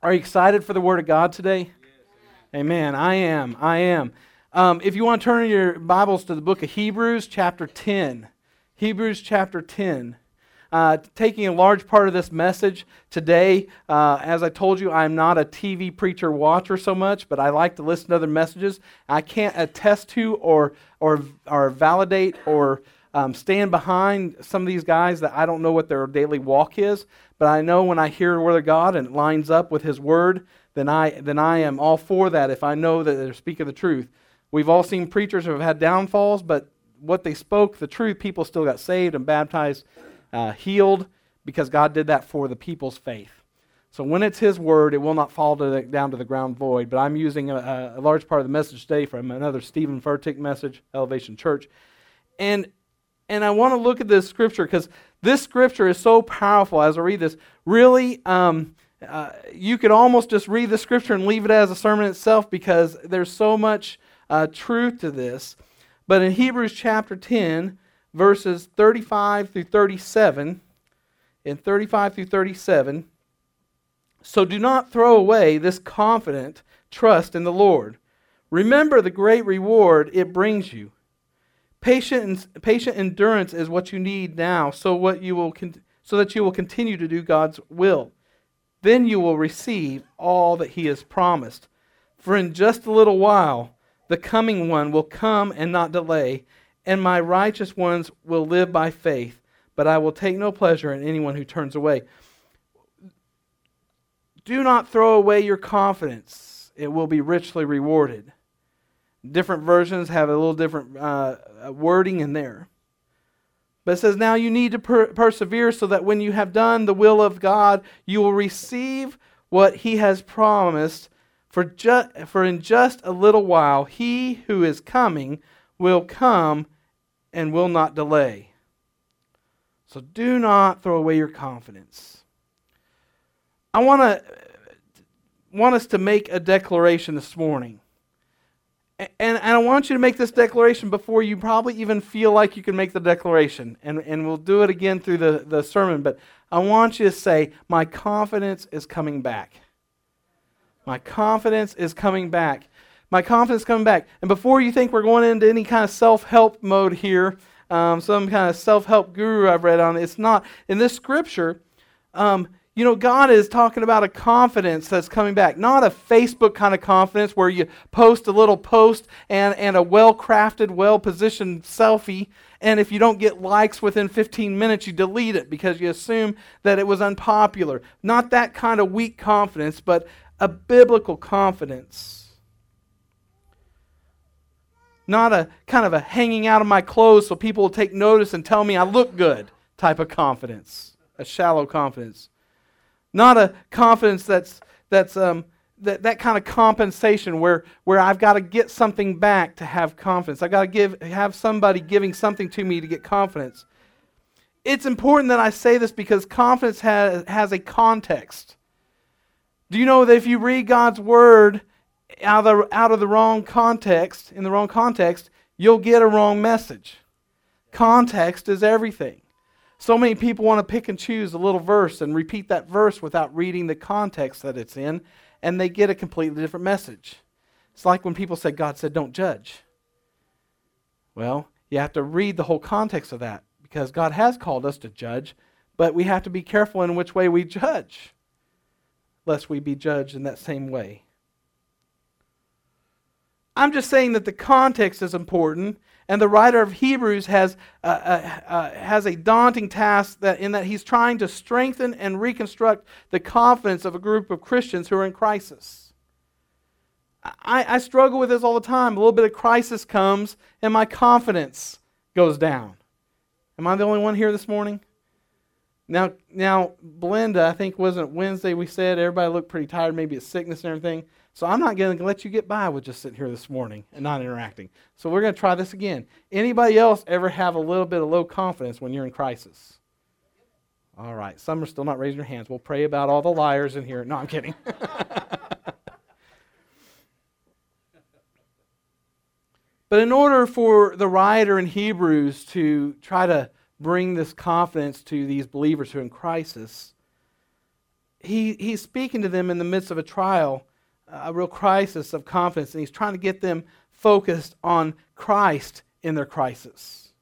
Are you excited for the Word of God today? Amen. I am. I am. Um, if you want to turn your Bibles to the book of Hebrews, chapter 10. Hebrews, chapter 10. Uh, taking a large part of this message today. Uh, as I told you, I'm not a TV preacher watcher so much, but I like to listen to other messages. I can't attest to or, or, or validate or um, stand behind some of these guys that I don't know what their daily walk is, but I know when I hear the word of God and it lines up with His word, then I, then I am all for that if I know that they're speaking the truth. We've all seen preachers who have had downfalls, but what they spoke, the truth, people still got saved and baptized, uh, healed, because God did that for the people's faith. So when it's His word, it will not fall to the, down to the ground void. But I'm using a, a, large part of the message today from another Steven Furtick message, Elevation Church. And and I want to look at this scripture because this scripture is so powerful as I read this. Really, um, uh, you could almost just read the scripture and leave it as a sermon itself because there's so much uh, truth to this. But in Hebrews chapter 10, verses 35 through 37, in 35 through 37, so do not throw away this confident trust in the Lord. Remember the great reward it brings you. Patient, patient endurance is what you need now, so, what you will con- so that you will continue to do God's will. Then you will receive all that He has promised. For in just a little while, the coming one will come and not delay, and my righteous ones will live by faith, but I will take no pleasure in anyone who turns away. Do not throw away your confidence, it will be richly rewarded. Different versions have a little different uh, wording in there. But it says, Now you need to per- persevere so that when you have done the will of God, you will receive what He has promised. For, ju- for in just a little while, He who is coming will come and will not delay. So do not throw away your confidence. I want to want us to make a declaration this morning. And, and I want you to make this declaration before you probably even feel like you can make the declaration. And, and we'll do it again through the, the sermon. But I want you to say, My confidence is coming back. My confidence is coming back. My confidence is coming back. And before you think we're going into any kind of self help mode here, um, some kind of self help guru I've read on, it's not. In this scripture, um, you know, God is talking about a confidence that's coming back, not a Facebook kind of confidence where you post a little post and, and a well crafted, well positioned selfie. And if you don't get likes within 15 minutes, you delete it because you assume that it was unpopular. Not that kind of weak confidence, but a biblical confidence. Not a kind of a hanging out of my clothes so people will take notice and tell me I look good type of confidence, a shallow confidence. Not a confidence that's, that's um, that, that kind of compensation where, where I've got to get something back to have confidence. I've got to give, have somebody giving something to me to get confidence. It's important that I say this because confidence has, has a context. Do you know that if you read God's word out of, the, out of the wrong context, in the wrong context, you'll get a wrong message? Context is everything. So many people want to pick and choose a little verse and repeat that verse without reading the context that it's in, and they get a completely different message. It's like when people say, God said, don't judge. Well, you have to read the whole context of that because God has called us to judge, but we have to be careful in which way we judge, lest we be judged in that same way. I'm just saying that the context is important and the writer of Hebrews has, uh, uh, uh, has a daunting task that, in that he's trying to strengthen and reconstruct the confidence of a group of Christians who are in crisis. I, I struggle with this all the time. A little bit of crisis comes, and my confidence goes down. Am I the only one here this morning? Now, now, Belinda, I think wasn't Wednesday we said everybody looked pretty tired, maybe it's sickness and everything. So I'm not going to let you get by with just sitting here this morning and not interacting. So we're going to try this again. Anybody else ever have a little bit of low confidence when you're in crisis? All right. Some are still not raising their hands. We'll pray about all the liars in here. No, I'm kidding. but in order for the writer in Hebrews to try to bring this confidence to these believers who are in crisis, he, he's speaking to them in the midst of a trial, a real crisis of confidence, and he's trying to get them focused on Christ in their crisis.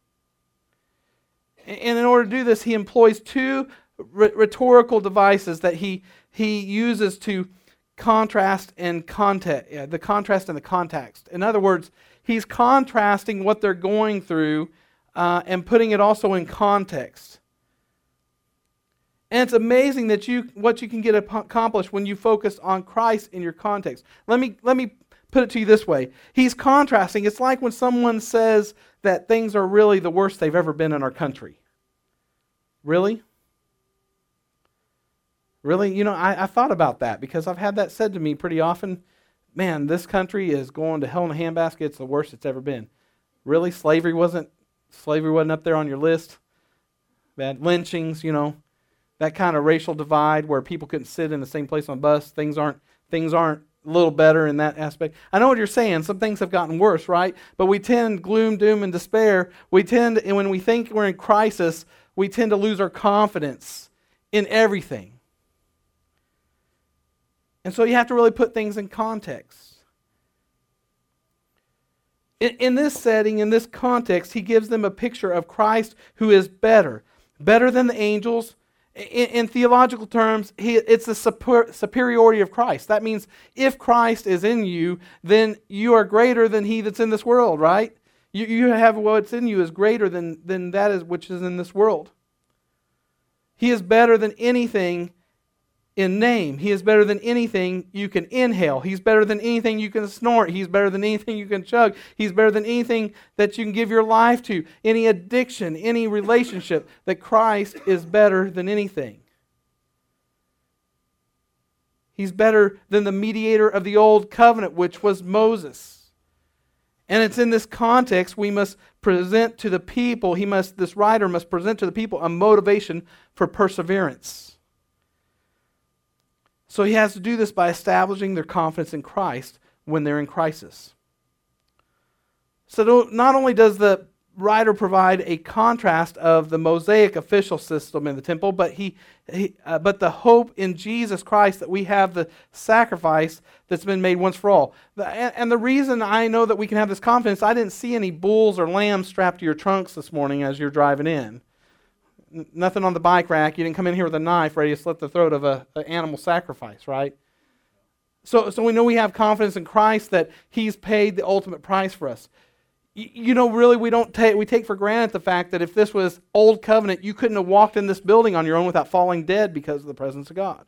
And in order to do this, he employs two rhetorical devices that he, he uses to contrast and context, yeah, the contrast and the context. In other words, he's contrasting what they're going through uh, and putting it also in context. And it's amazing that you what you can get accomplished when you focus on Christ in your context. Let me let me put it to you this way. He's contrasting. It's like when someone says that things are really the worst they've ever been in our country. Really? Really? You know, I, I thought about that because I've had that said to me pretty often. Man, this country is going to hell in a handbasket. It's the worst it's ever been. Really? Slavery wasn't slavery wasn't up there on your list? Bad lynchings, you know, that kind of racial divide where people couldn't sit in the same place on a bus. Things aren't things aren't a little better in that aspect. I know what you're saying. Some things have gotten worse, right? But we tend gloom, doom, and despair. We tend, and when we think we're in crisis, we tend to lose our confidence in everything. And so you have to really put things in context. In, in, this setting, in this context, he gives them a picture of Christ who is better, better than the angels. In, in theological terms, he, it's the super, superiority of Christ. That means if Christ is in you, then you are greater than he that's in this world, right? You, you have what's in you is greater than, than that is which is in this world. He is better than anything in name. He is better than anything you can inhale. He's better than anything you can snort. He's better than anything you can chug. He's better than anything that you can give your life to. Any addiction, any relationship, that Christ is better than anything. He's better than the mediator of the old covenant, which was Moses. And it's in this context we must present to the people, he must, this writer must present to the people a motivation for perseverance. So he has to do this by establishing their confidence in Christ when they're in crisis. So not only does the writer provide a contrast of the Mosaic official system in the temple, but he, he uh, but the hope in Jesus Christ that we have the sacrifice that's been made once for all. And, and the reason I know that we can have this confidence, I didn't see any bulls or lambs strapped to your trunks this morning as you're driving in nothing on the bike rack. You didn't come in here with a knife ready to slit the throat of an animal sacrifice, right? So, so we know we have confidence in Christ that He's paid the ultimate price for us. You, know, really, we don't take we take for granted the fact that if this was old covenant, you couldn't have walked in this building on your own without falling dead because of the presence of God.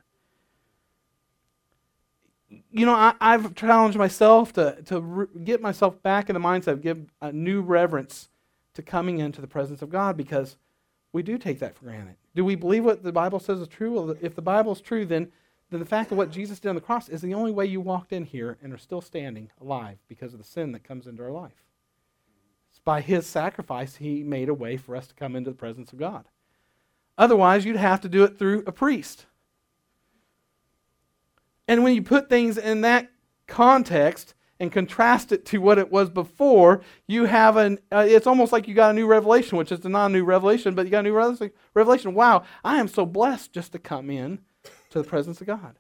You know, I, have challenged myself to to re- get myself back in the mindset of give a new reverence to coming into the presence of God because we do take that for granted. Do we believe what the Bible says is true? Well, if the Bible is true, then, then the fact of what Jesus did on the cross is the only way you walked in here and are still standing alive because of the sin that comes into our life. It's by his sacrifice, he made a way for us to come into the presence of God. Otherwise, you'd have to do it through a priest. And when you put things in that context, and contrast it to what it was before, you have an, uh, it's almost like you got a new revelation, which is a non new revelation, but you got a new revelation. Wow, I am so blessed just to come in to the presence of God.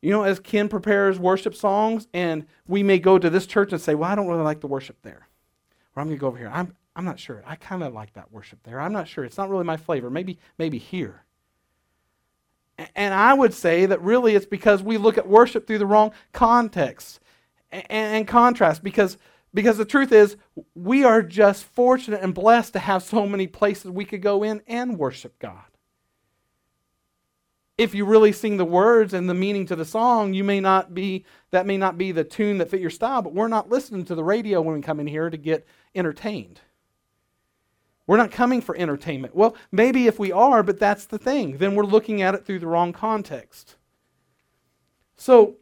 You know, as Ken prepares worship songs, and we may go to this church and say, Well, I don't really like the worship there. Or I'm going to go over here. I'm, I'm not sure. I kind of like that worship there. I'm not sure. It's not really my flavor. Maybe, maybe here. And I would say that really it's because we look at worship through the wrong context and, contrast. Because, because the truth is, we are just fortunate and blessed to have so many places we could go in and worship God. If you really sing the words and the meaning to the song, you may not be that may not be the tune that fit your style, but we're not listening to the radio when we come in here to get entertained. We're not coming for entertainment. Well, maybe if we are, but that's the thing. Then we're looking at it through the wrong context. So,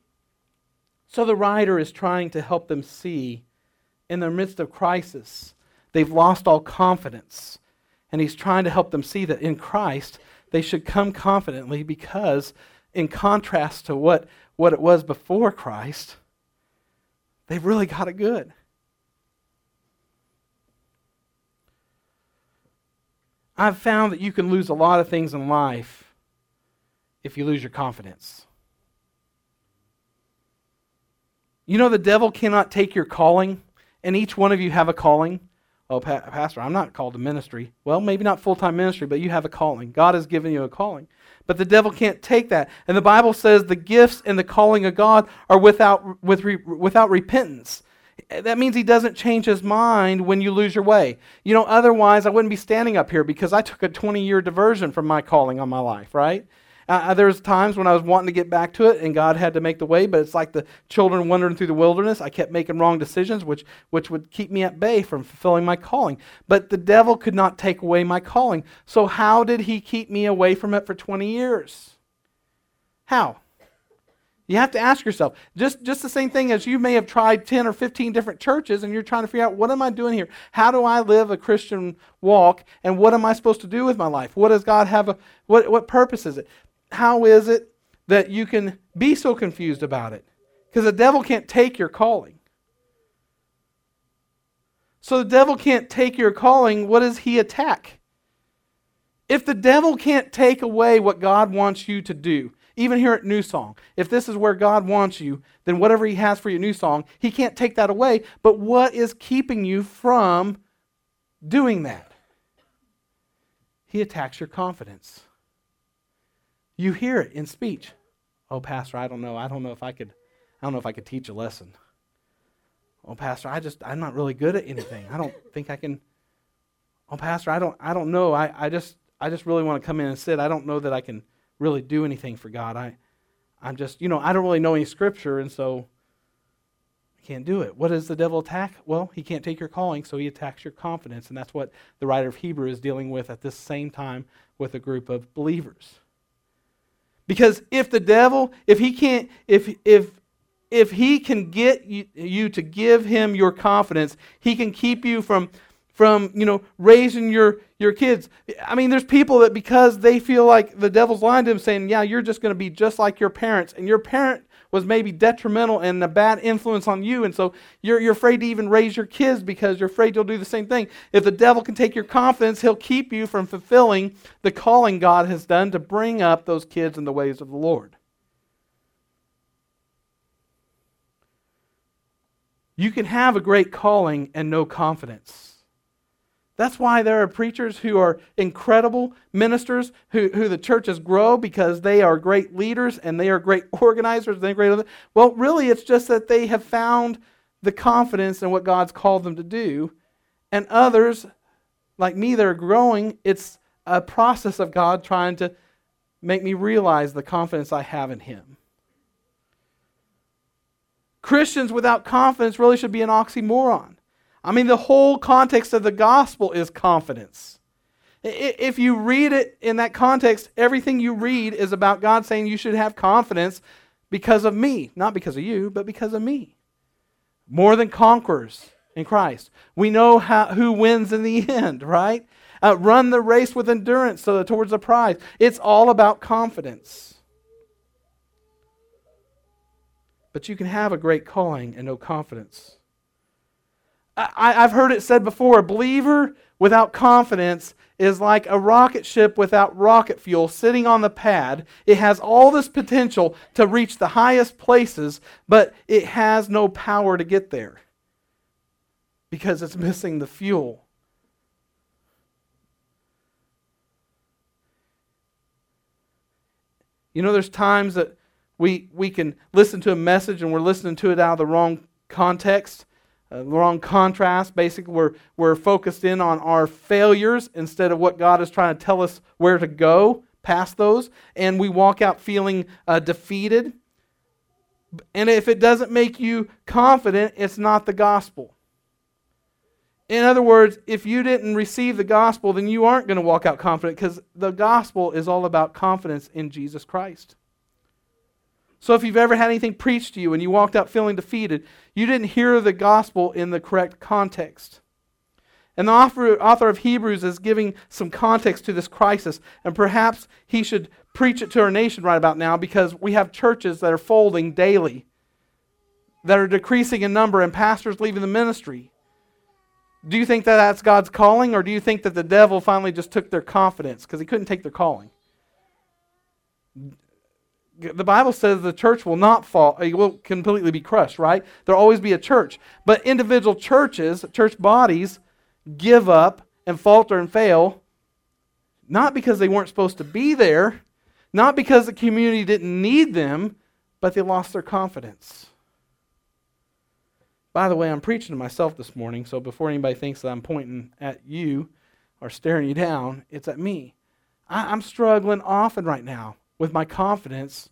so the writer is trying to help them see in the midst of crisis, they've lost all confidence. And he's trying to help them see that in Christ, they should come confidently because, in contrast to what, what it was before Christ, they've really got it good. I've found that you can lose a lot of things in life if you lose your confidence. You know, the devil cannot take your calling, and each one of you have a calling. Oh, pa- Pastor, I'm not called to ministry. Well, maybe not full time ministry, but you have a calling. God has given you a calling. But the devil can't take that. And the Bible says the gifts and the calling of God are without, with re, without repentance. That means he doesn't change his mind when you lose your way. You know, otherwise, I wouldn't be standing up here because I took a 20 year diversion from my calling on my life, right? Uh, there's times when I was wanting to get back to it, and God had to make the way. But it's like the children wandering through the wilderness. I kept making wrong decisions, which which would keep me at bay from fulfilling my calling. But the devil could not take away my calling. So how did he keep me away from it for 20 years? How? You have to ask yourself. Just, just the same thing as you may have tried 10 or 15 different churches and you're trying to figure out what am I doing here? How do I live a Christian walk and what am I supposed to do with my life? What does God have a what what purpose is it? how is it that you can be so confused about it? Because the devil can't take your calling. So the devil can't take your calling. What does he attack? If the devil can't take away what God wants you to do, even here at New Song, if this is where God wants you, then whatever he has for your New Song, he can't take that away. But what is keeping you from doing that? He attacks your confidence. You hear it in speech. Oh, Pastor, I don't know. I don't know if I could. I don't know if I could teach a lesson. Oh, Pastor, I just I'm not really good at anything. I don't think I can. Oh, Pastor, I don't I don't know. I, I just I just really want to come in and sit. I don't know that I can really do anything for God. I I'm just you know I don't really know any scripture, and so I can't do it. What does the devil attack? Well, he can't take your calling, so he attacks your confidence, and that's what the writer of Hebrew is dealing with at this same time with a group of believers. Because if the devil, if he can't, if if if he can get you, you, to give him your confidence, he can keep you from from you know raising your your kids. I mean, there's people that because they feel like the devil's lying to them, saying, "Yeah, you're just going to be just like your parents," and your parent was maybe detrimental and a bad influence on you. And so you're, you're afraid to even raise your kids because you're afraid you'll do the same thing. If the devil can take your confidence, he'll keep you from fulfilling the calling God has done to bring up those kids in the ways of the Lord. You can have a great calling and no confidence. That's why there are preachers who are incredible ministers who, who the churches grow because they are great leaders and they are great organizers. They're great. Well, really, it's just that they have found the confidence in what God's called them to do. And others, like me, that are growing, it's a process of God trying to make me realize the confidence I have in Him. Christians without confidence really should be an oxymoron. I mean, the whole context of the gospel is confidence. If you read it in that context, everything you read is about God saying you should have confidence because of me. Not because of you, but because of me. More than conquerors in Christ. We know how, who wins in the end, right? Uh, run the race with endurance so towards the prize. It's all about confidence. But you can have a great calling and no confidence. I, have heard it said before a believer without confidence is like a rocket ship without rocket fuel sitting on the pad. It has all this potential to reach the highest places, but it has no power to get there because it's missing the fuel. You know, there's times that we, we can listen to a message and we're listening to it out of the wrong context uh, wrong contrast. Basically, we're, we're focused in on our failures instead of what God is trying to tell us where to go past those. And we walk out feeling uh, defeated. And if it doesn't make you confident, it's not the gospel. In other words, if you didn't receive the gospel, then you aren't going to walk out confident because the gospel is all about confidence in Jesus Christ. So if you've ever had anything preached to you and you walked out feeling defeated, you didn't hear the gospel in the correct context. And the author, author of Hebrews is giving some context to this crisis, and perhaps he should preach it to our nation right about now because we have churches that are folding daily, that are decreasing in number, and pastors leaving the ministry. Do you think that that's God's calling, or do you think that the devil finally just took their confidence because he couldn't take their calling? The Bible says the church will not fall, it will completely be crushed, right? There'll always be a church. But individual churches, church bodies, give up and falter and fail, not because they weren't supposed to be there, not because the community didn't need them, but they lost their confidence. By the way, I'm preaching to myself this morning, so before anybody thinks that I'm pointing at you or staring you down, it's at me. I, am struggling often right now with my confidence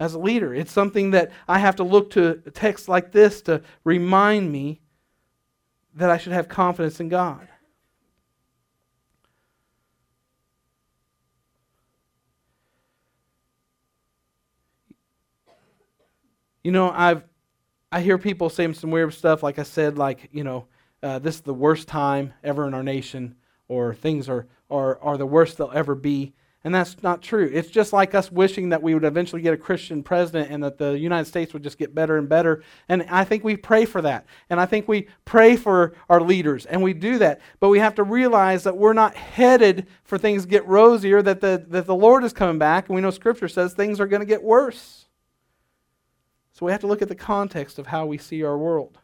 as a leader. It's something that I have to look to texts like this to remind me that I should have confidence in God. You know, I've I hear people saying some weird stuff, like I said, like you know, uh, this is the worst time ever in our nation, or things are are are the worst they'll ever be. And that's not true. It's just like us wishing that we would eventually get a Christian president and that the United States would just get better and better. And I think we pray for that. And I think we pray for our leaders. And we do that. But we have to realize that we're not headed for things to get rosier, that the, that the Lord is coming back. And we know Scripture says things are going to get worse. So we have to look at the context of how we see our world.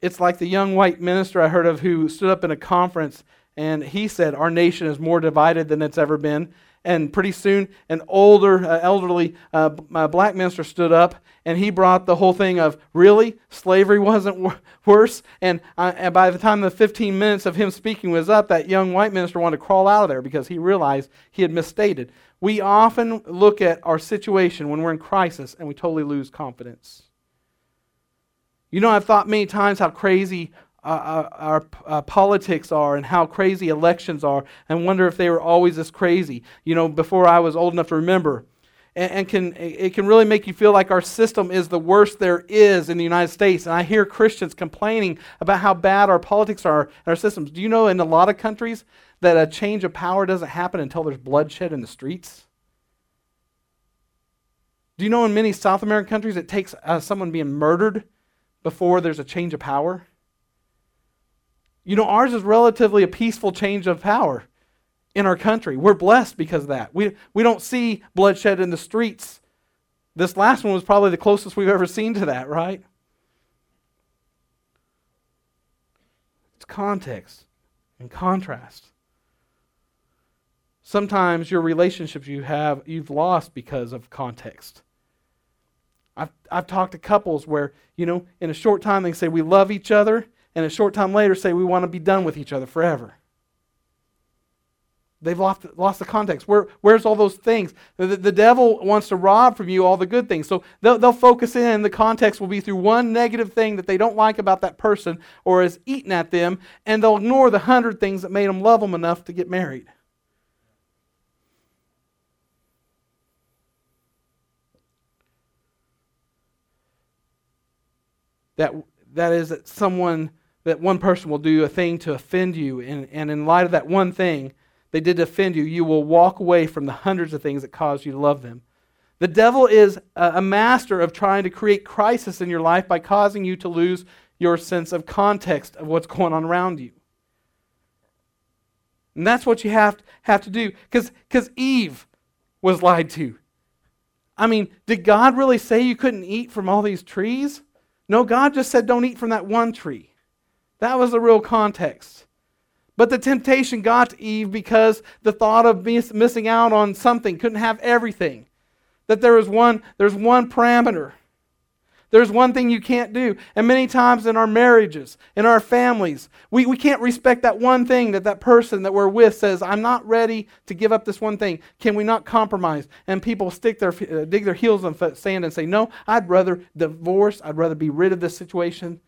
It's like the young white minister I heard of who stood up in a conference and he said, Our nation is more divided than it's ever been. And pretty soon, an older, uh, elderly uh, uh, black minister stood up and he brought the whole thing of really? Slavery wasn't w- worse? And, uh, and by the time the 15 minutes of him speaking was up, that young white minister wanted to crawl out of there because he realized he had misstated. We often look at our situation when we're in crisis and we totally lose confidence. You know, I've thought many times how crazy uh, uh, our uh, politics are and how crazy elections are and wonder if they were always this crazy, you know, before I was old enough to remember. And, and can, it can really make you feel like our system is the worst there is in the United States. And I hear Christians complaining about how bad our politics are and our systems. Do you know in a lot of countries that a change of power doesn't happen until there's bloodshed in the streets? Do you know in many South American countries it takes uh, someone being murdered before there's a change of power? You know, ours is relatively a peaceful change of power in our country. We're blessed because of that. We, we don't see bloodshed in the streets. This last one was probably the closest we've ever seen to that, right? It's context and contrast. Sometimes your relationships you have you've lost because of context. I've, I've talked to couples where, you know, in a short time they say we love each other, and a short time later say we want to be done with each other forever. They've lost, lost the context. Where, where's all those things? The, the, devil wants to rob from you all the good things. So they'll, they'll focus in, and the context will be through one negative thing that they don't like about that person or is eating at them, and they'll ignore the hundred things that made them love them enough to get married. That, that is that someone that one person will do a thing to offend you, and, and in light of that one thing they did to offend you, you will walk away from the hundreds of things that caused you to love them. The devil is a, master of trying to create crisis in your life by causing you to lose your sense of context of what's going on around you. And that's what you have, have to do. Because Eve was lied to. I mean, did God really say you couldn't eat from all these trees? No, God just said don't eat from that one tree. That was the real context. But the temptation got to Eve because the thought of miss, missing out on something, couldn't have everything. That there was one, there's one parameter. There's one thing you can't do. And many times in our marriages, in our families, we, we can't respect that one thing that that person that we're with says, I'm not ready to give up this one thing. Can we not compromise? And people stick their, uh, dig their heels in the sand and say, No, I'd rather divorce. I'd rather be rid of this situation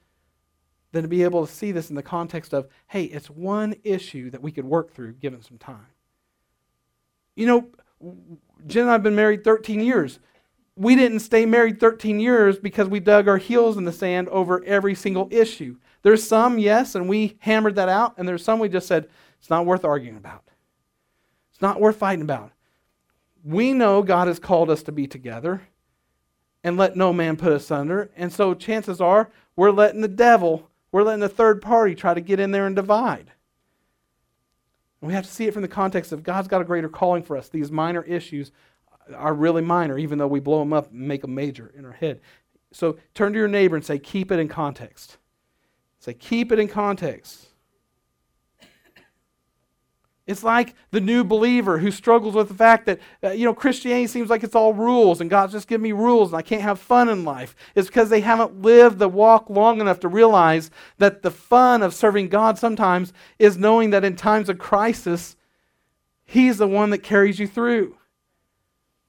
than to be able to see this in the context of, hey, it's one issue that we could work through given some time. You know, Jen and I have been married 13 years. We didn't stay married 13 years because we dug our heels in the sand over every single issue. There's some, yes, and we hammered that out, and there's some we just said, it's not worth arguing about. It's not worth fighting about. We know God has called us to be together and let no man put us under. And so chances are we're letting the devil we're letting a third party try to get in there and divide. We have to see it from the context of God's got a greater calling for us. These minor issues are really minor, even though we blow them up and make them major in our head. So turn to your neighbor and say, keep it in context. Say, keep it in context. It's like the new believer who struggles with the fact that, uh, you know, Christianity seems like it's all rules and God's just giving me rules and I can't have fun in life. It's because they haven't lived the walk long enough to realize that the fun of serving God sometimes is knowing that in times of crisis, He's the one that carries you through.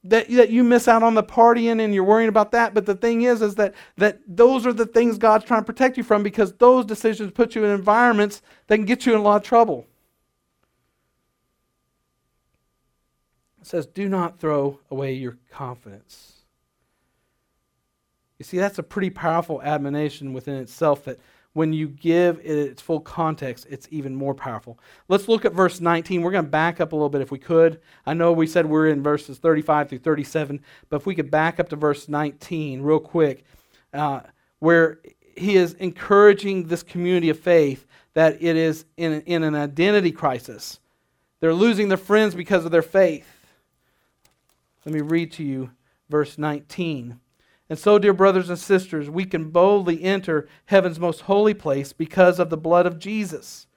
That, that you miss out on the partying and you're worrying about that. But the thing is, is that, that those are the things God's trying to protect you from because those decisions put you in environments that can get you in a lot of trouble. Says, Do not throw away your confidence. You see, that's a pretty powerful admonition within itself that when you give it its full context, it's even more powerful. Let's look at verse 19. We're going to back up a little bit if we could. I know we said we're in verses 35 through 37, but if we could back up to verse 19 real quick, uh, where he is encouraging this community of faith that it is in, in an identity crisis. They're losing their friends because of their faith. Let me read to you verse 19. And so, dear brothers and sisters, we can boldly enter heaven's most holy place because of the blood of Jesus.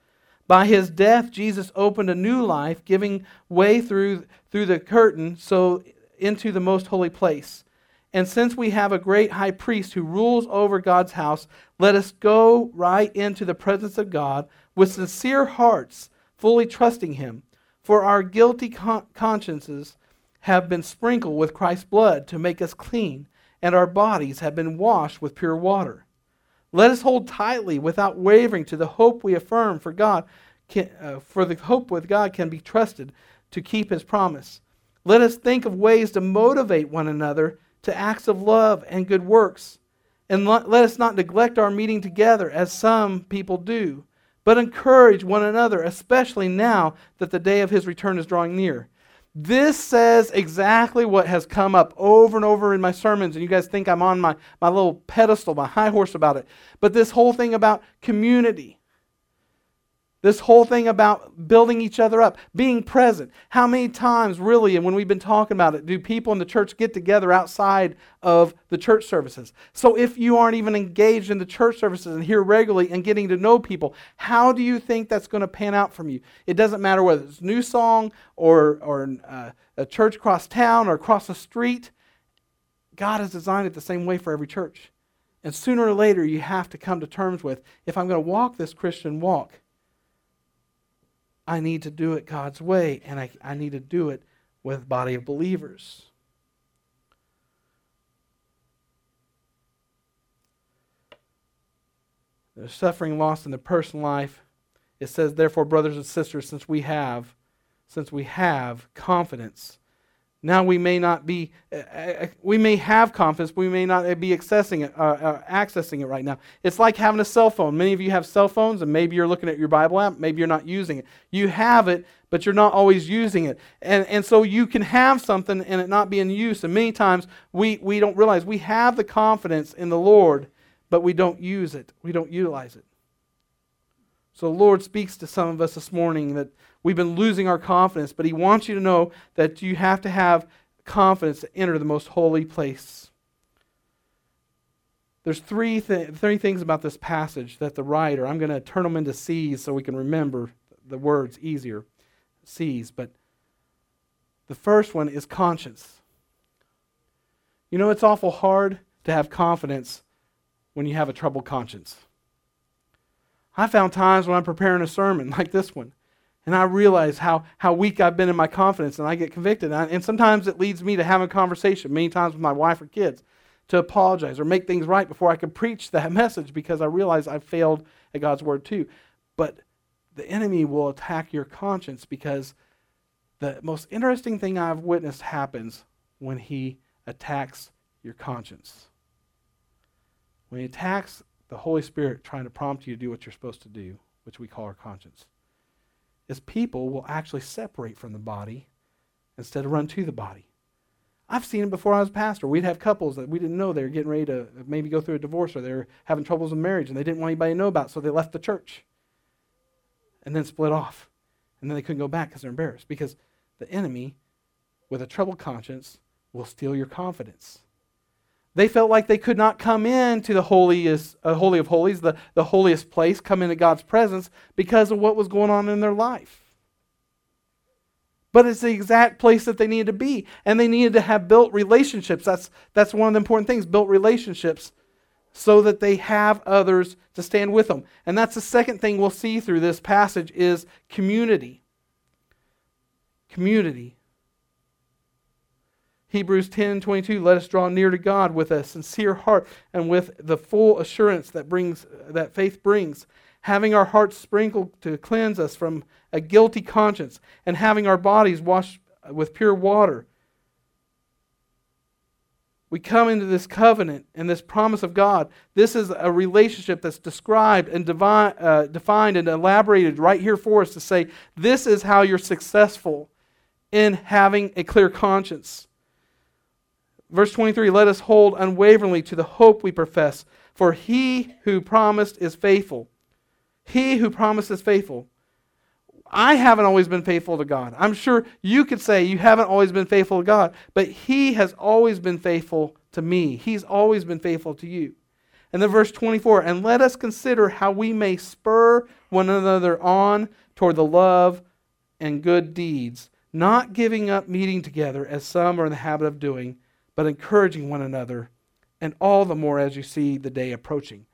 By his death, Jesus opened a new life, giving way through, through the curtain so into the most holy place. And since we have a great high priest who rules over God's house, let us go right into the presence of God with sincere hearts, fully trusting him. For our guilty con- consciences have been sprinkled with Christ's blood to make us clean, and our bodies have been washed with pure water. Let us hold tightly without wavering to the hope we affirm for God, can, uh, for the hope with God can be trusted to keep his promise. Let us think of ways to motivate one another to acts of love and good works. And let, let us not neglect our meeting together as some people do, but encourage one another, especially now that the day of his return is drawing near. This says exactly what has come up over and over in my sermons, and you guys think I'm on my, my little pedestal, my high horse about it. But this whole thing about community, this whole thing about building each other up, being present. How many times, really, and when we've been talking about it, do people in the church get together outside of the church services? So, if you aren't even engaged in the church services and here regularly and getting to know people, how do you think that's going to pan out from you? It doesn't matter whether it's New Song or, or uh, a church across town or across the street. God has designed it the same way for every church. And sooner or later, you have to come to terms with if I'm going to walk this Christian walk, I need to do it God's way, and I, I need to do it with body of believers. There's suffering lost in the personal life. It says, therefore, brothers and sisters, since we have, since we have confidence now we may not be, uh, uh, we may have confidence, but we may not be accessing it, uh, uh, accessing it right now. It's like having a cell phone. Many of you have cell phones, and maybe you're looking at your Bible app, maybe you're not using it. You have it, but you're not always using it. And, and so you can have something and it not be in use. And many times we, we don't realize we have the confidence in the Lord, but we don't use it, we don't utilize it. So the Lord speaks to some of us this morning that We've been losing our confidence, but He wants you to know that you have to have confidence to enter the most holy place. There's three, th- three things about this passage that the writer, I'm going to turn them into C's so we can remember the words easier. C's, but the first one is conscience. You know, it's awful hard to have confidence when you have a troubled conscience. I found times when I'm preparing a sermon like this one and I realize how, how weak I've been in my confidence, and I get convicted. And, I, and sometimes it leads me to have a conversation, many times with my wife or kids, to apologize or make things right before I can preach that message because I realize I've failed at God's word too. But the enemy will attack your conscience because the most interesting thing I've witnessed happens when he attacks your conscience. When he attacks the Holy Spirit trying to prompt you to do what you're supposed to do, which we call our conscience is people will actually separate from the body instead of run to the body. I've seen it before I was pastor. We'd have couples that we didn't know they were getting ready to maybe go through a divorce or they were having troubles in marriage and they didn't want anybody to know about it, so they left the church and then split off. And then they couldn't go back because they're embarrassed. Because the enemy, with a troubled conscience, will steal your confidence. They felt like they could not come into the holiest, uh, holy of holies, the, the holiest place, come into God's presence because of what was going on in their life. But it's the exact place that they needed to be. And they needed to have built relationships. That's, that's one of the important things, built relationships so that they have others to stand with them. And that's the second thing we'll see through this passage is community. Community. Hebrews 10 22, let us draw near to God with a sincere heart and with the full assurance that brings that faith brings, having our hearts sprinkled to cleanse us from a guilty conscience, and having our bodies washed with pure water we come into this covenant and this promise of God. This is a relationship that's described and divine, uh, defined and elaborated right here for us to say this is how you're successful in having a clear conscience. Verse 23 Let us hold unwaveringly to the hope we profess, for he who promised is faithful. He who promised is faithful. I haven't always been faithful to God. I'm sure you could say you haven't always been faithful to God, but He has always been faithful to me. He's always been faithful to you. And then verse 24, and let us consider how we may spur one another on toward the love and good deeds, not giving up meeting together as some are in the habit of doing, but encouraging one another, and all the more as you see the day approaching.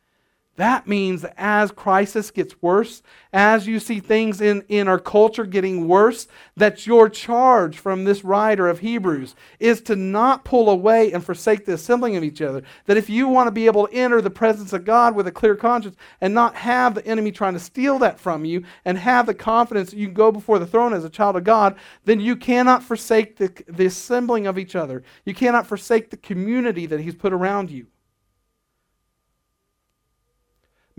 That means as crisis gets worse, as you see things in, in our culture getting worse, that your charge from this writer of Hebrews is to not pull away and forsake the assembling of each other. That if you want to be able to enter the presence of God with a clear conscience and not have the enemy trying to steal that from you and have the confidence that you can go before the throne as a child of God, then you cannot forsake the, the assembling of each other. You cannot forsake the community that He's put around you.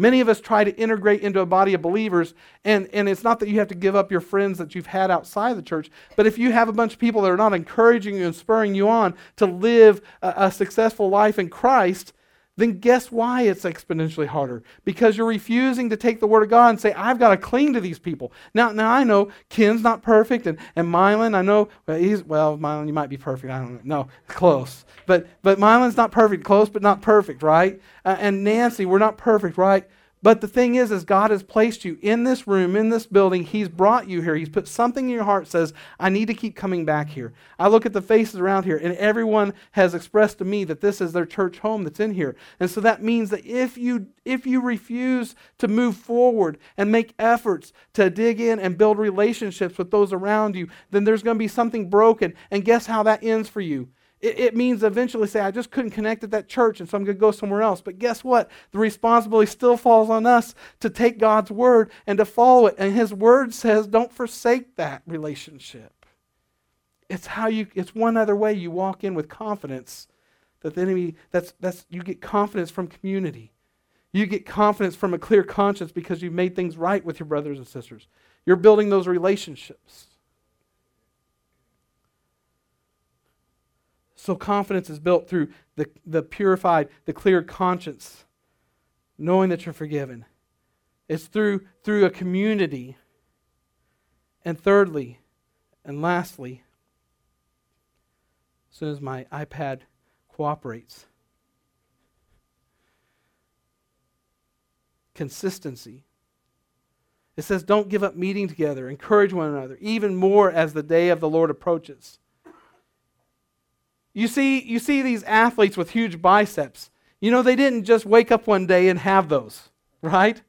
Many of us try to integrate into a body of believers, and, and it's not that you have to give up your friends that you've had outside the church, but if you have a bunch of people that are not encouraging you and spurring you on to live a, a successful life in Christ, then guess why it's exponentially harder? Because you're refusing to take the Word of God and say, I've got to cling to these people. Now, now I know Ken's not perfect, and, and Mylan, I know, well, he's, well, Mylan, you might be perfect. I don't know. No, close. But, but Mylan's not perfect. Close, but not perfect, right? Uh, and Nancy, we're not perfect, right? But the thing is, is God has placed you in this room, in this building. He's brought you here. He's put something in your heart says, I need to keep coming back here. I look at the faces around here, and everyone has expressed to me that this is their church home that's in here. And so that means that if you if you refuse to move forward and make efforts to dig in and build relationships with those around you, then there's going to be something broken. And guess how that ends for you? It, it, means eventually say, I just couldn't connect at that church, and so I'm going to go somewhere else. But guess what? The responsibility still falls on us to take God's word and to follow it. And His word says, don't forsake that relationship. It's how you, it's one other way you walk in with confidence that the enemy, that's, that's, you get confidence from community. You get confidence from a clear conscience because you've made things right with your brothers and sisters. You're building those relationships. So confidence is built through the, the purified, the clear conscience, knowing that you're forgiven. It's through, through a community. And thirdly, and lastly, as soon as my iPad cooperates, consistency. It says, don't give up meeting together, encourage one another, even more as the day of the Lord approaches. You see, you see these athletes with huge biceps. You know, they didn't just wake up one day and have those, right?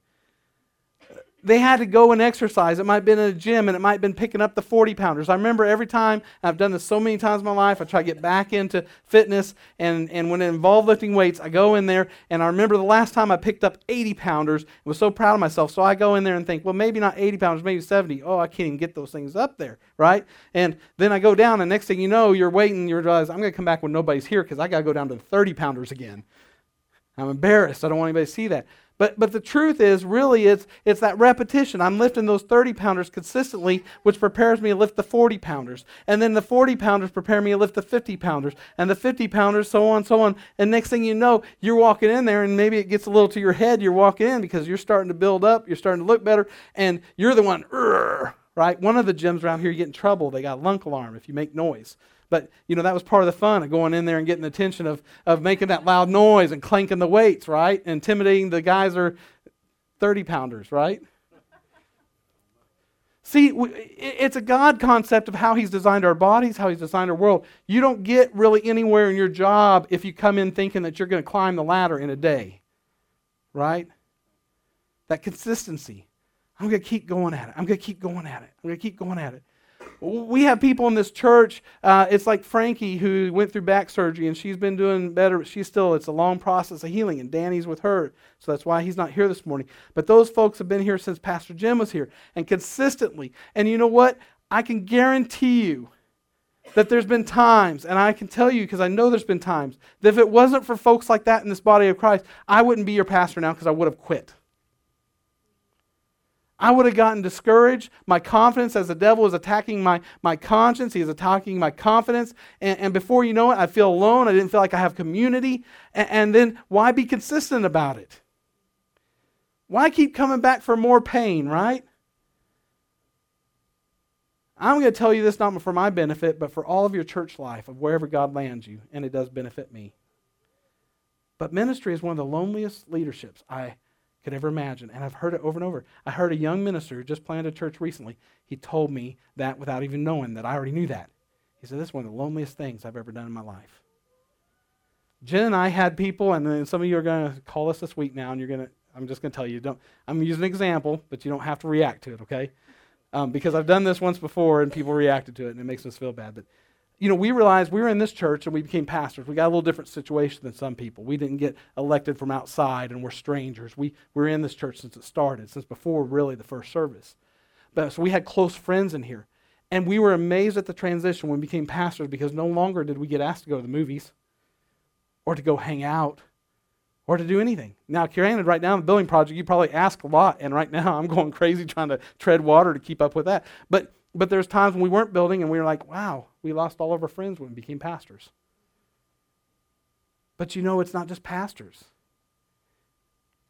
They had to go and exercise. It might have been in a gym and it might have been picking up the 40 pounders. I remember every time, I've done this so many times in my life, I try to get back into fitness. And, and when it involved lifting weights, I go in there and I remember the last time I picked up 80 pounders and was so proud of myself. So I go in there and think, well, maybe not 80 pounders, maybe 70. Oh, I can't even get those things up there, right? And then I go down, and next thing you know, you're waiting, you realize, I'm going to come back when nobody's here because I got to go down to the 30 pounders again. I'm embarrassed. I don't want anybody to see that. But, but the truth is, really, it's, it's that repetition. I'm lifting those 30 pounders consistently, which prepares me to lift the 40 pounders. And then the 40 pounders prepare me to lift the 50 pounders. And the 50 pounders, so on, so on. And next thing you know, you're walking in there, and maybe it gets a little to your head. You're walking in because you're starting to build up, you're starting to look better, and you're the one, right? One of the gyms around here, you get in trouble. They got a lunk alarm if you make noise. But, you know, that was part of the fun of going in there and getting the attention of, of making that loud noise and clanking the weights, right? Intimidating the guys are 30 pounders, right? See, it's a God concept of how He's designed our bodies, how He's designed our world. You don't get really anywhere in your job if you come in thinking that you're going to climb the ladder in a day, right? That consistency. I'm going to keep going at it. I'm going to keep going at it. I'm going to keep going at it. We have people in this church. Uh, it's like Frankie who went through back surgery and she's been doing better. She's still, it's a long process of healing, and Danny's with her. So that's why he's not here this morning. But those folks have been here since Pastor Jim was here and consistently. And you know what? I can guarantee you that there's been times, and I can tell you because I know there's been times, that if it wasn't for folks like that in this body of Christ, I wouldn't be your pastor now because I would have quit. I would have gotten discouraged. My confidence, as the devil is attacking my, my conscience, he is attacking my confidence. And, and before you know it, I feel alone. I didn't feel like I have community. And, and then why be consistent about it? Why keep coming back for more pain, right? I'm going to tell you this not for my benefit, but for all of your church life, of wherever God lands you, and it does benefit me. But ministry is one of the loneliest leaderships I could ever imagine. And I've heard it over and over. I heard a young minister who just planted a church recently. He told me that without even knowing that I already knew that. He said, This is one of the loneliest things I've ever done in my life. Jen and I had people, and then some of you are going to call us this week now, and you're going to, I'm just going to tell you, don't, I'm using an example, but you don't have to react to it, okay? Um, because I've done this once before, and people reacted to it, and it makes us feel bad. But you know, we realized we were in this church and we became pastors. We got a little different situation than some people. We didn't get elected from outside and we're strangers. We, we were in this church since it started, since before really the first service. But, so we had close friends in here. And we were amazed at the transition when we became pastors because no longer did we get asked to go to the movies or to go hang out or to do anything. Now, granted, right now in the building project, you probably ask a lot, and right now I'm going crazy trying to tread water to keep up with that. But but there's times when we weren't building and we were like, wow, we lost all of our friends when we became pastors. But you know, it's not just pastors.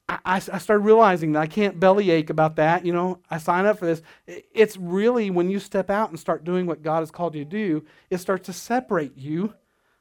I, I, I started realizing that I can't bellyache about that. You know, I sign up for this. It's really when you step out and start doing what God has called you to do, it starts to separate you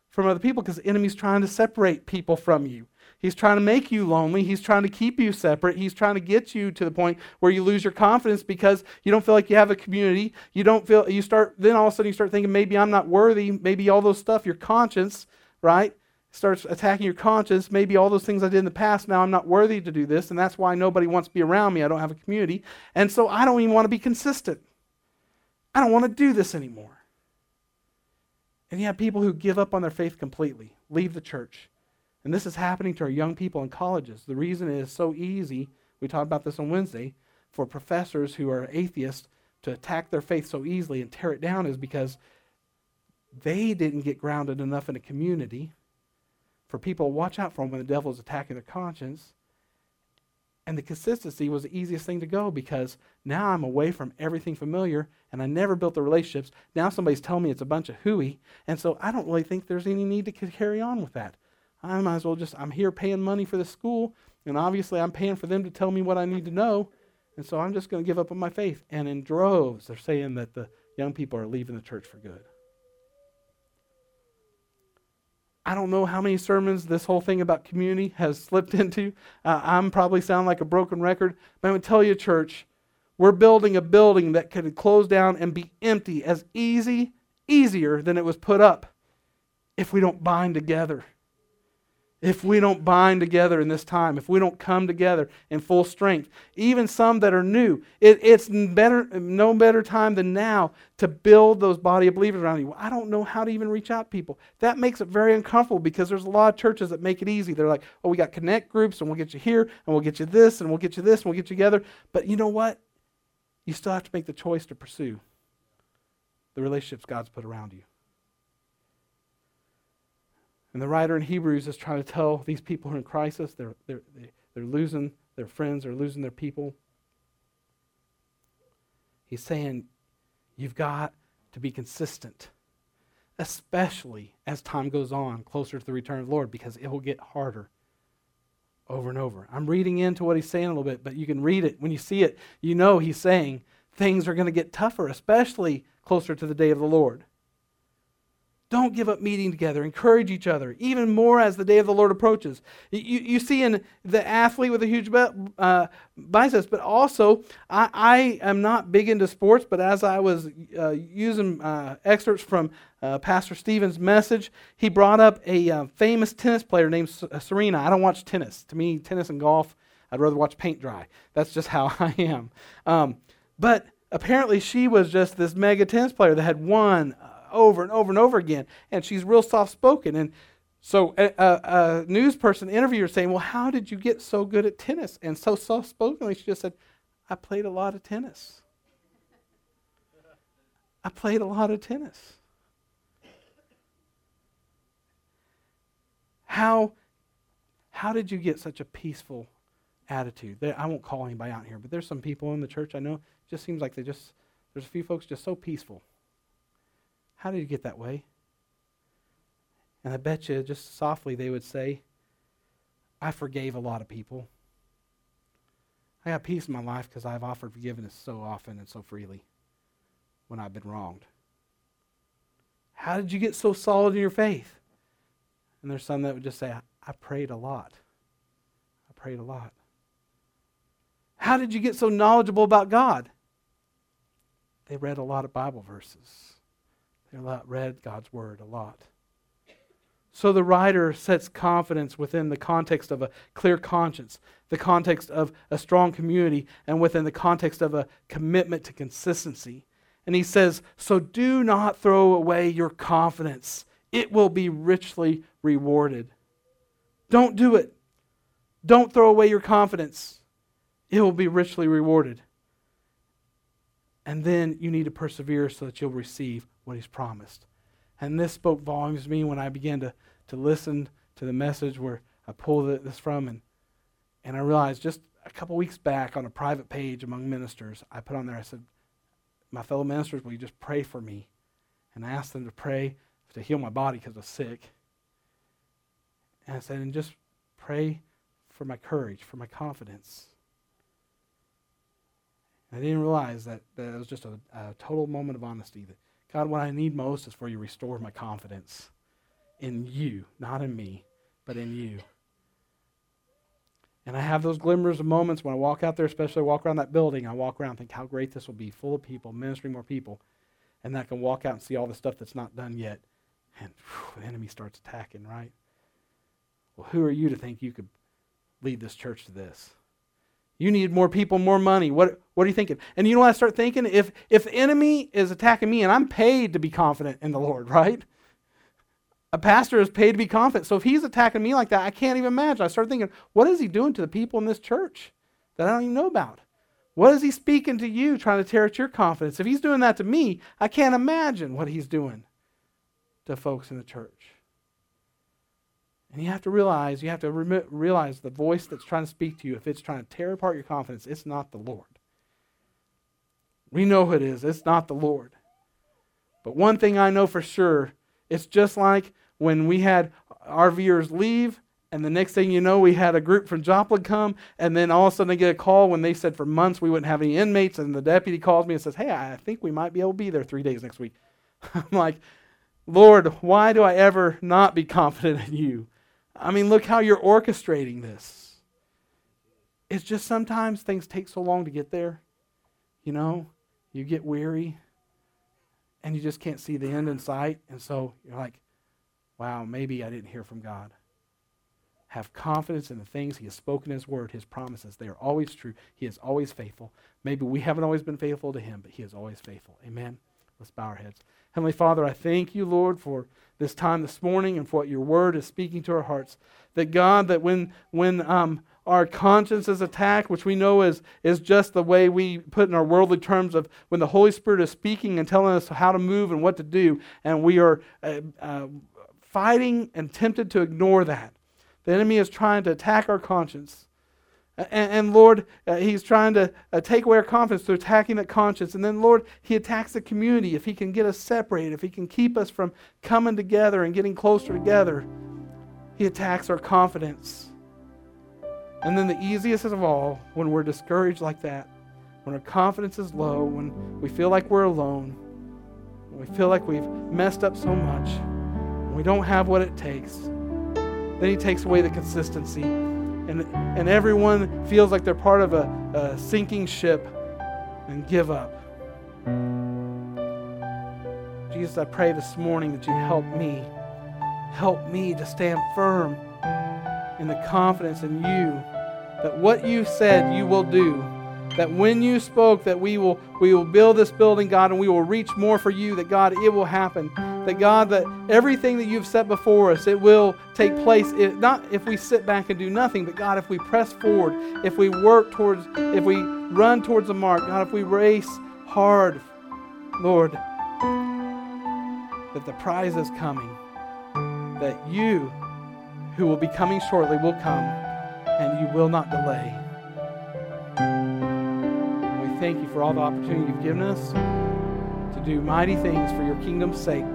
from other people because the enemy's trying to separate people from you. He's trying to make you lonely. He's trying to keep you separate. He's trying to get you to the point where you lose your confidence because you don't feel like you have a community. You don't feel, you start, then all of a sudden you start thinking, maybe I'm not worthy. Maybe all those stuff, your conscience, right? Starts attacking your conscience. Maybe all those things I did in the past, now I'm not worthy to do this. And that's why nobody wants to be around me. I don't have a community. And so I don't even want to be consistent. I don't want to do this anymore. And you have people who give up on their faith completely, leave the church and this is happening to our young people in colleges. The reason it is so easy, we talked about this on Wednesday, for professors who are atheists to attack their faith so easily and tear it down is because they didn't get grounded enough in a community for people to watch out for them when the devil is attacking their conscience. And the consistency was the easiest thing to go because now I'm away from everything familiar and I never built the relationships. Now somebody's telling me it's a bunch of hooey. And so I don't really think there's any need to carry on with that. I might as well just, I'm here paying money for the school, and obviously I'm paying for them to tell me what I need to know. And so I'm just going to give up on my faith. And in droves, they're saying that the young people are leaving the church for good. I don't know how many sermons this whole thing about community has slipped into. Uh, I'm probably sound like a broken record, but I'm going to tell you, church, we're building a building that could close down and be empty as easy, easier than it was put up if we don't bind together if we don't bind together in this time, if we don't come together in full strength, even some that are new, it, it's better, no better time than now to build those body of believers around you. I don't know how to even reach out to people. That makes it very uncomfortable because there's a lot of churches that make it easy. They're like, oh, we got connect groups and we'll get you here and we'll get you this and we'll get you this and we'll get you together. But you know what? You still have to make the choice to pursue the relationships God's put around you. And the writer in Hebrews is trying to tell these people who are in crisis, they're, they're, they're losing their friends, they're losing their people. He's saying, you've got to be consistent, especially as time goes on closer to the return of the Lord, because it will get harder over and over. I'm reading into what he's saying a little bit, but you can read it. When you see it, you know he's saying things are going to get tougher, especially closer to the day of the Lord. Don't give up meeting together. Encourage each other, even more as the day of the Lord approaches. You, you see in the athlete with a huge uh, biceps, but also, I, I, am not big into sports, but as I was uh, using uh, excerpts from uh, Pastor Steven's message, he brought up a uh, famous tennis player named uh, Serena. I don't watch tennis. To me, tennis and golf, I'd rather watch paint dry. That's just how I am. Um, but apparently, she was just this mega tennis player that had won over and over and over again. And she's real soft spoken. And so a, a, a, news person, interviewer, saying, Well, how did you get so good at tennis? And so soft spokenly, she just said, I played a lot of tennis. I played a lot of tennis. How, how did you get such a peaceful attitude? I won't call anybody out here, but there's some people in the church I know, just seems like they just, there's a few folks just so peaceful. How did you get that way? And I bet you, just softly, they would say, I forgave a lot of people. I got peace in my life because I've offered forgiveness so often and so freely when I've been wronged. How did you get so solid in your faith? And there's some that would just say, I prayed a lot. I prayed a lot. How did you get so knowledgeable about God? They read a lot of Bible verses. They read God's word a lot. So the writer sets confidence within the context of a clear conscience, the context of a strong community, and within the context of a commitment to consistency. And he says, So do not throw away your confidence, it will be richly rewarded. Don't do it. Don't throw away your confidence, it will be richly rewarded. And then you need to persevere so that you'll receive what he's promised. And this spoke volumes to me when I began to, to listen to the message where I pulled this from. And, and I realized just a couple weeks back on a private page among ministers, I put on there, I said, My fellow ministers, will you just pray for me? And I asked them to pray to heal my body because I was sick. And I said, And just pray for my courage, for my confidence. I didn't realize that, that it was just a, a total moment of honesty that God, what I need most is for you to restore my confidence in you, not in me, but in you. And I have those glimmers of moments when I walk out there, especially walk around that building, I walk around think how great this will be, full of people, ministering more people. And then I can walk out and see all the stuff that's not done yet. And whew, the enemy starts attacking, right? Well, who are you to think you could lead this church to this? You need more people, more money. What, what are you thinking? And you know what I start thinking? If, if the enemy is attacking me and I'm paid to be confident in the Lord, right? A pastor is paid to be confident. So if he's attacking me like that, I can't even imagine. I start thinking, what is he doing to the people in this church that I don't even know about? What is he speaking to you, trying to tear at your confidence? If he's doing that to me, I can't imagine what he's doing to folks in the church. And you have to realize, you have to re- realize the voice that's trying to speak to you, if it's trying to tear apart your confidence, it's not the Lord. We know who it is. It's not the Lord. But one thing I know for sure, it's just like when we had our viewers leave, and the next thing you know, we had a group from Joplin come, and then all of a sudden they get a call when they said for months we wouldn't have any inmates, and the deputy calls me and says, Hey, I think we might be able to be there three days next week. I'm like, Lord, why do I ever not be confident in you? I mean, look how you're orchestrating this. It's just sometimes things take so long to get there. You know, you get weary and you just can't see the end in sight. And so you're like, wow, maybe I didn't hear from God. Have confidence in the things He has spoken in His Word, His promises. They are always true. He is always faithful. Maybe we haven't always been faithful to Him, but He is always faithful. Amen. Let's bow our heads. Heavenly Father, I thank you, Lord, for this time this morning and for what your word is speaking to our hearts. That God, that when, when um, our conscience is attacked, which we know is, is just the way we put in our worldly terms of when the Holy Spirit is speaking and telling us how to move and what to do, and we are uh, uh, fighting and tempted to ignore that. The enemy is trying to attack our conscience. And, and Lord, uh, He's trying to uh, take away our confidence through attacking that conscience. And then, Lord, He attacks the community. If He can get us separated, if He can keep us from coming together and getting closer together, He attacks our confidence. And then the easiest of all, when we're discouraged like that, when our confidence is low, when we feel like we're alone, when we feel like we've messed up so much, we don't have what it takes, then He takes away the consistency. And, and everyone feels like they're part of a, a sinking ship and give up. Jesus, I pray this morning that you help me. Help me to stand firm in the confidence in you that what you said you will do. That when you spoke that we will we will build this building, God, and we will reach more for you, that God, it will happen. That God, that everything that you've set before us, it will take place. It, not if we sit back and do nothing, but God, if we press forward, if we work towards, if we run towards the mark, God, if we race hard, Lord, that the prize is coming. That you, who will be coming shortly, will come and you will not delay. We thank you for all the opportunity you've given us to do mighty things for your kingdom's sake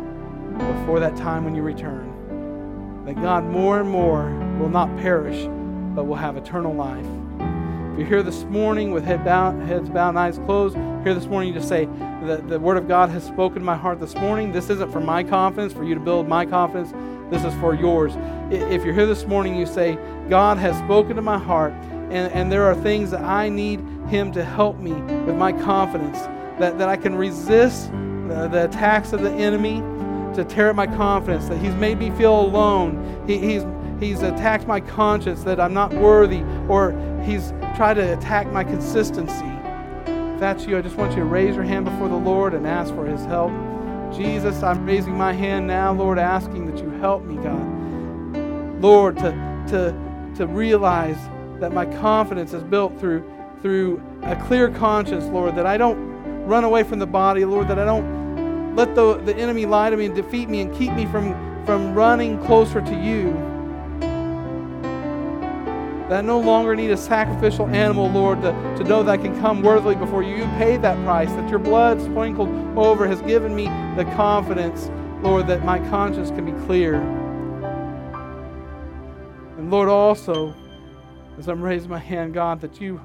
before that time when you return. That God, more and more, will not perish, but will have eternal life. If you're here this morning with head bowed, heads bowed and eyes closed, here this morning you just say, the, the Word of God has spoken to my heart this morning. This isn't for my confidence, for you to build my confidence. This is for yours. If you're here this morning, you say, God has spoken to my heart, and, and there are things that I need Him to help me with my confidence, that, that I can resist the, the attacks of the enemy to tear at my confidence, that He's made me feel alone. He, he's, he's attacked my conscience, that I'm not worthy, or He's tried to attack my consistency. If that's you, I just want you to raise your hand before the Lord and ask for His help. Jesus, I'm raising my hand now, Lord, asking that you help me, God. Lord, to, to, to realize that my confidence is built through, through a clear conscience, Lord, that I don't run away from the body, Lord, that I don't let the, the enemy lie to me and defeat me and keep me from, from running closer to you. That I no longer need a sacrificial animal, Lord, to, to know that I can come worthily before you. You paid that price, that your blood sprinkled over has given me the confidence, Lord, that my conscience can be clear. And Lord, also, as I'm raising my hand, God, that you,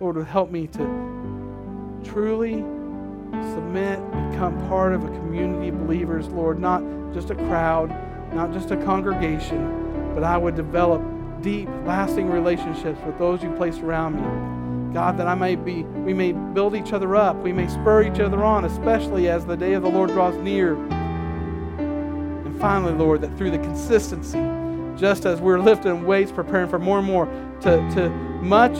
Lord, would help me to truly submit, become part of a community of believers, Lord, not just a crowd, not just a congregation, but I would develop deep, lasting relationships with those you placed around me. God, that I may be, we may build each other up, we may spur each other on, especially as the day of the Lord draws near. And finally, Lord, that through the consistency, just as we're lifting weights, preparing for more and more, to, to much,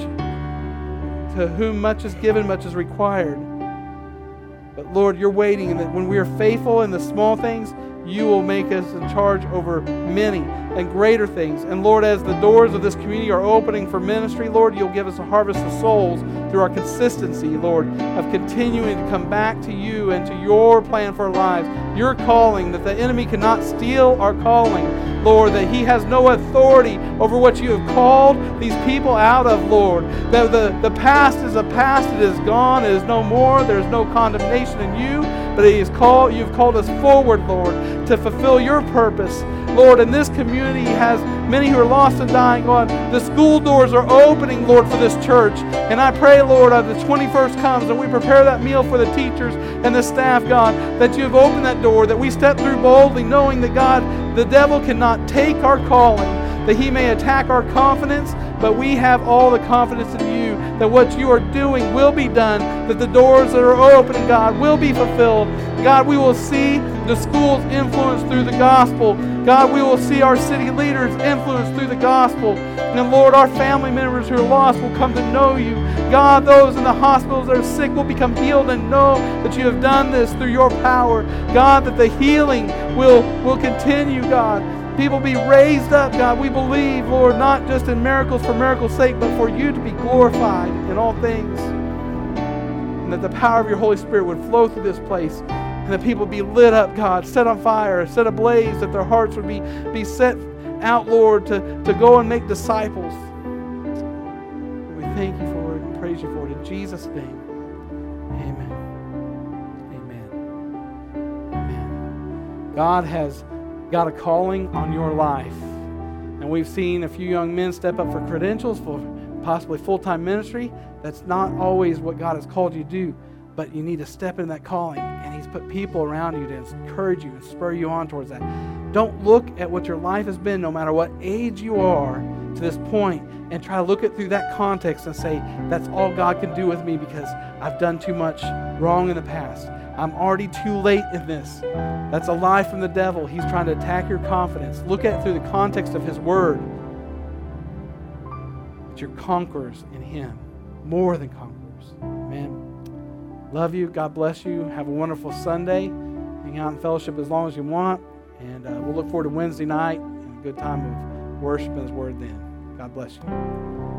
to whom much is given, much is required. But Lord, you're waiting, and that when we are faithful in the small things, you will make us in charge over many and greater things. And Lord, as the doors of this community are opening for ministry, Lord, you'll give us a harvest of souls through our consistency, Lord, of continuing to come back to you and to your plan for our lives. Your calling, that the enemy cannot steal our calling, Lord, that he has no authority over what you have called these people out of, Lord. That the, the past is a past, it is gone, it is no more, there is no condemnation in you, but he is called, you've called us forward, Lord, to fulfill your purpose. Lord, and this community has many who are lost and dying, God. The school doors are opening, Lord, for this church. And I pray, Lord, as the 21st comes and we prepare that meal for the teachers and the staff, God, that you have opened that door, that we step through boldly, knowing that, God, the devil cannot take our calling, that he may attack our confidence, but we have all the confidence in you that what you are doing will be done, that the doors that are opening, God, will be fulfilled. God, we will see the schools influenced through the gospel. God, we will see our city leaders influenced through the gospel. And Lord, our family members who are lost will come to know you. God, those in the hospitals that are sick will become healed and know that you have done this through your power. God, that the healing will, will continue, God. People be raised up, God. We believe, Lord, not just in miracles for miracles' sake, but for you to be glorified in all things. And that the power of your Holy Spirit would flow through this place and that people be lit up, God, set on fire, set ablaze, that their hearts would be, be set out, Lord, to, to go and make disciples. We thank you for it and praise you for it. In Jesus' name, amen. Amen. Amen. God has got a calling on your life. And we've seen a few young men step up for credentials, for possibly full time ministry. That's not always what God has called you to do, but you need to step in that calling. And He's put people around you to encourage you and spur you on towards that. Don't look at what your life has been, no matter what age you are to this point, and try to look at through that context and say, that's all God can do with me because I've done too much wrong in the past. I'm already too late in this. That's a lie from the devil. He's trying to attack your confidence. Look at it through the context of His Word. But you're conquerors in Him, more than conquerors. Amen. Love you. God bless you. Have a wonderful Sunday. Hang out in fellowship as long as you want. And uh, we'll look forward to Wednesday night and a good time of worship and His Word then. God bless you.